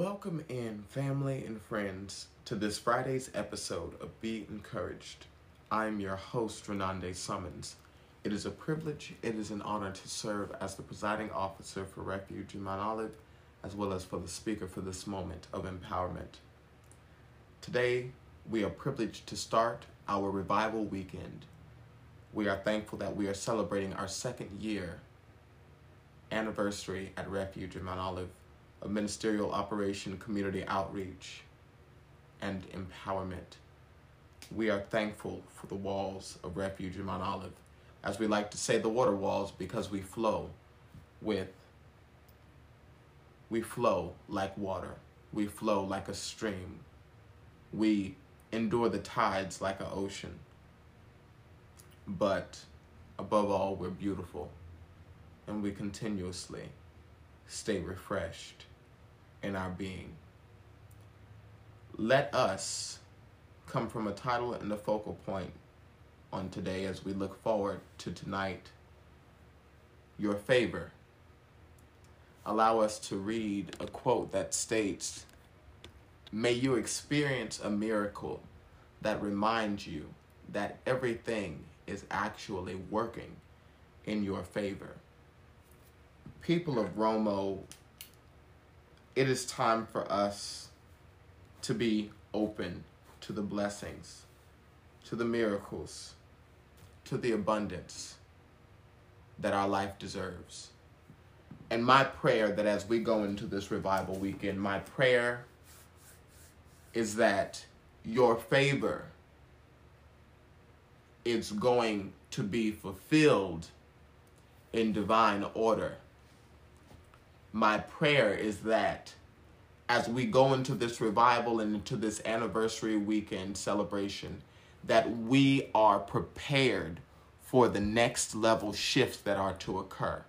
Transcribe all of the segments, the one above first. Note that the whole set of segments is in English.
Welcome in, family and friends, to this Friday's episode of Be Encouraged. I'm your host, Renande Summons. It is a privilege, it is an honor to serve as the presiding officer for Refuge in Mount Olive, as well as for the speaker for this moment of empowerment. Today, we are privileged to start our revival weekend. We are thankful that we are celebrating our second year anniversary at Refuge in Mount Olive of ministerial operation, community outreach, and empowerment. We are thankful for the walls of Refuge in Mount Olive. As we like to say, the water walls, because we flow with, we flow like water. We flow like a stream. We endure the tides like an ocean. But above all, we're beautiful and we continuously stay refreshed in our being. Let us come from a title and a focal point on today as we look forward to tonight. Your favor. Allow us to read a quote that states May you experience a miracle that reminds you that everything is actually working in your favor. People of Romo, it is time for us to be open to the blessings, to the miracles, to the abundance that our life deserves. And my prayer that as we go into this revival weekend, my prayer is that your favor is going to be fulfilled in divine order. My prayer is that as we go into this revival and into this anniversary weekend celebration, that we are prepared for the next level shifts that are to occur,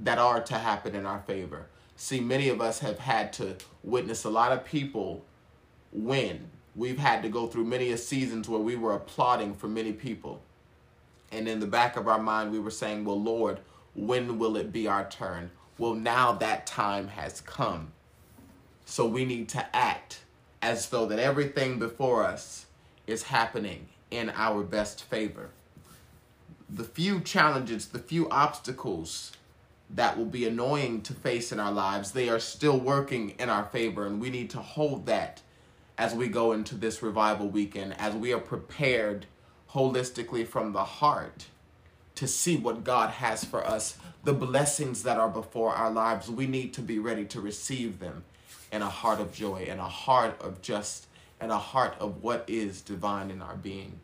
that are to happen in our favor. See, many of us have had to witness a lot of people win. We've had to go through many a seasons where we were applauding for many people. And in the back of our mind, we were saying, Well, Lord, when will it be our turn? Well, now that time has come. So we need to act as though that everything before us is happening in our best favor. The few challenges, the few obstacles that will be annoying to face in our lives, they are still working in our favor, and we need to hold that as we go into this revival weekend, as we are prepared holistically from the heart to see what God has for us, the blessings that are before our lives, we need to be ready to receive them in a heart of joy, in a heart of just, and a heart of what is divine in our being.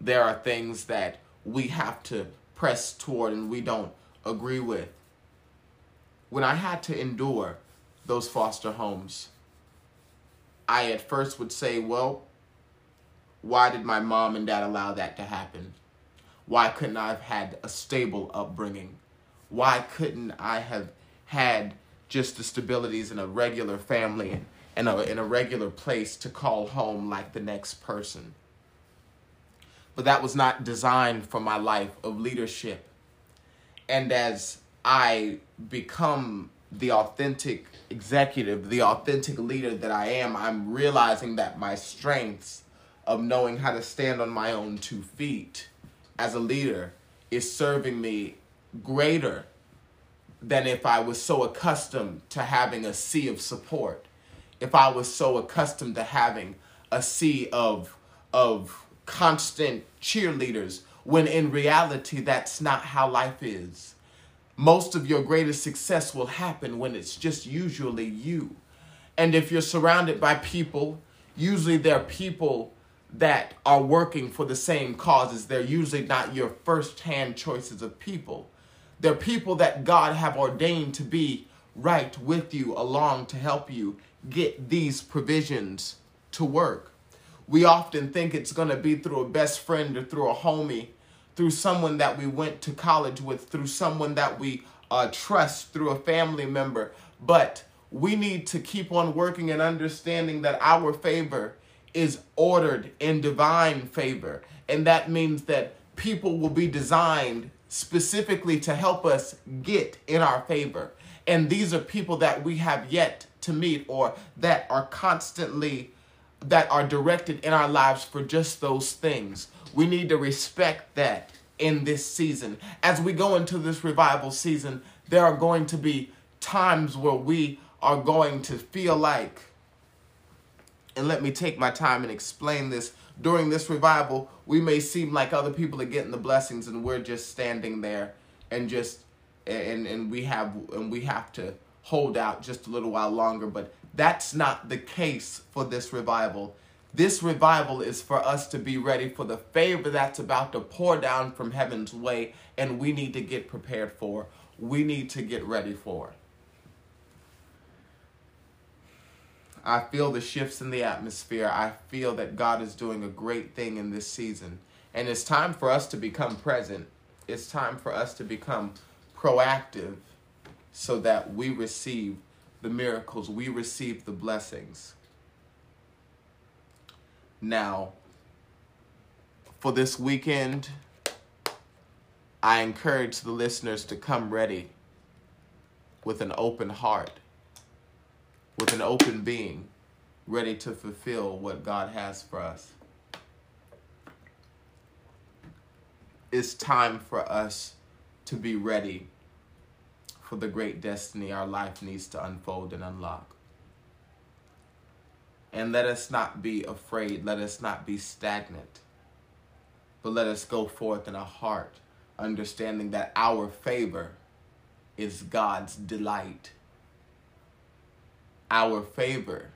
There are things that we have to press toward and we don't agree with. When I had to endure those foster homes, I at first would say, well, why did my mom and dad allow that to happen? Why couldn't I have had a stable upbringing? Why couldn't I have had just the stabilities in a regular family and a, in a regular place to call home like the next person? But that was not designed for my life of leadership. And as I become the authentic executive, the authentic leader that I am, I'm realizing that my strengths of knowing how to stand on my own two feet as a leader is serving me greater than if I was so accustomed to having a sea of support. If I was so accustomed to having a sea of of constant cheerleaders when in reality that's not how life is. Most of your greatest success will happen when it's just usually you. And if you're surrounded by people, usually they're people that are working for the same causes. They're usually not your first hand choices of people. They're people that God have ordained to be right with you, along to help you get these provisions to work. We often think it's going to be through a best friend or through a homie, through someone that we went to college with, through someone that we uh, trust, through a family member. But we need to keep on working and understanding that our favor is ordered in divine favor. And that means that people will be designed specifically to help us get in our favor. And these are people that we have yet to meet or that are constantly that are directed in our lives for just those things. We need to respect that in this season. As we go into this revival season, there are going to be times where we are going to feel like and let me take my time and explain this. During this revival, we may seem like other people are getting the blessings and we're just standing there and just and and we have and we have to hold out just a little while longer, but that's not the case for this revival. This revival is for us to be ready for the favor that's about to pour down from heaven's way, and we need to get prepared for. We need to get ready for. I feel the shifts in the atmosphere. I feel that God is doing a great thing in this season. And it's time for us to become present. It's time for us to become proactive so that we receive the miracles, we receive the blessings. Now, for this weekend, I encourage the listeners to come ready with an open heart with an open being, ready to fulfill what God has for us. It's time for us to be ready for the great destiny our life needs to unfold and unlock. And let us not be afraid, let us not be stagnant, but let us go forth in a heart, understanding that our favor is God's delight our favor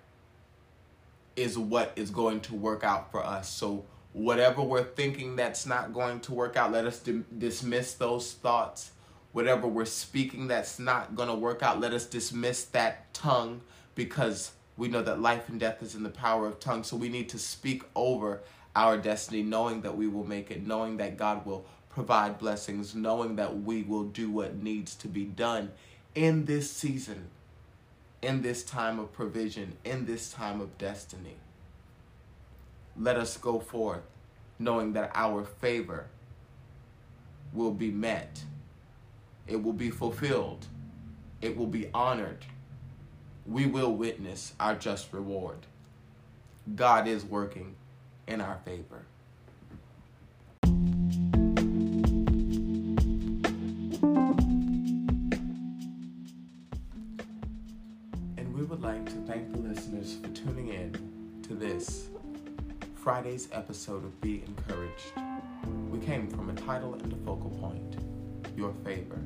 is what is going to work out for us. So, whatever we're thinking that's not going to work out, let us di- dismiss those thoughts. Whatever we're speaking that's not going to work out, let us dismiss that tongue because we know that life and death is in the power of tongue. So, we need to speak over our destiny, knowing that we will make it, knowing that God will provide blessings, knowing that we will do what needs to be done in this season in this time of provision, in this time of destiny. Let us go forth knowing that our favor will be met, it will be fulfilled, it will be honored. We will witness our just reward. God is working in our favor. Friday's episode of Be Encouraged, we came from a title and a focal point Your Favor.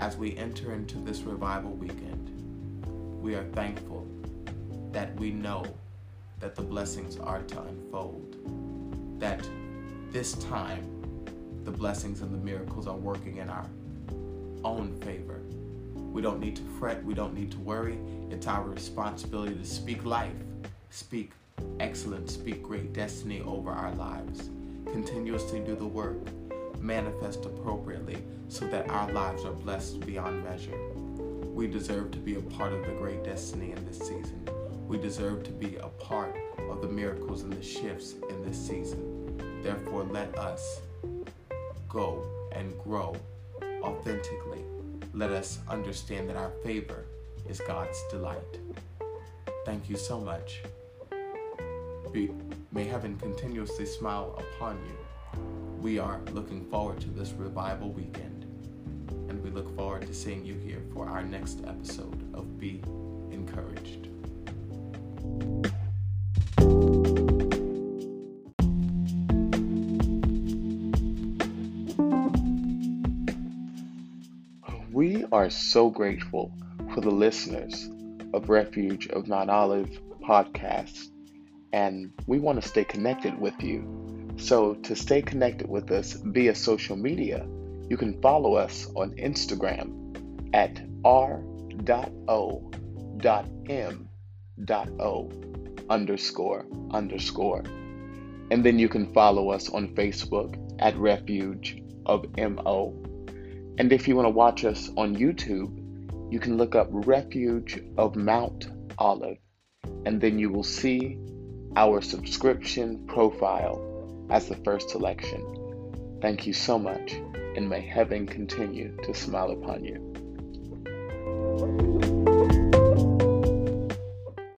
As we enter into this revival weekend, we are thankful that we know that the blessings are to unfold, that this time the blessings and the miracles are working in our own favor. We don't need to fret, we don't need to worry. It's our responsibility to speak life, speak excellence, speak great destiny over our lives. Continuously do the work, manifest appropriately so that our lives are blessed beyond measure. We deserve to be a part of the great destiny in this season. We deserve to be a part of the miracles and the shifts in this season. Therefore, let us go and grow authentically. Let us understand that our favor is God's delight. Thank you so much be, may heaven continuously smile upon you. We are looking forward to this revival weekend. and we look forward to seeing you here for our next episode are so grateful for the listeners of Refuge of Mount Olive podcast, and we want to stay connected with you. So, to stay connected with us via social media, you can follow us on Instagram at r.o.m.o underscore underscore. And then you can follow us on Facebook at Refuge of MO. And if you want to watch us on YouTube, you can look up Refuge of Mount Olive, and then you will see our subscription profile as the first selection. Thank you so much, and may heaven continue to smile upon you.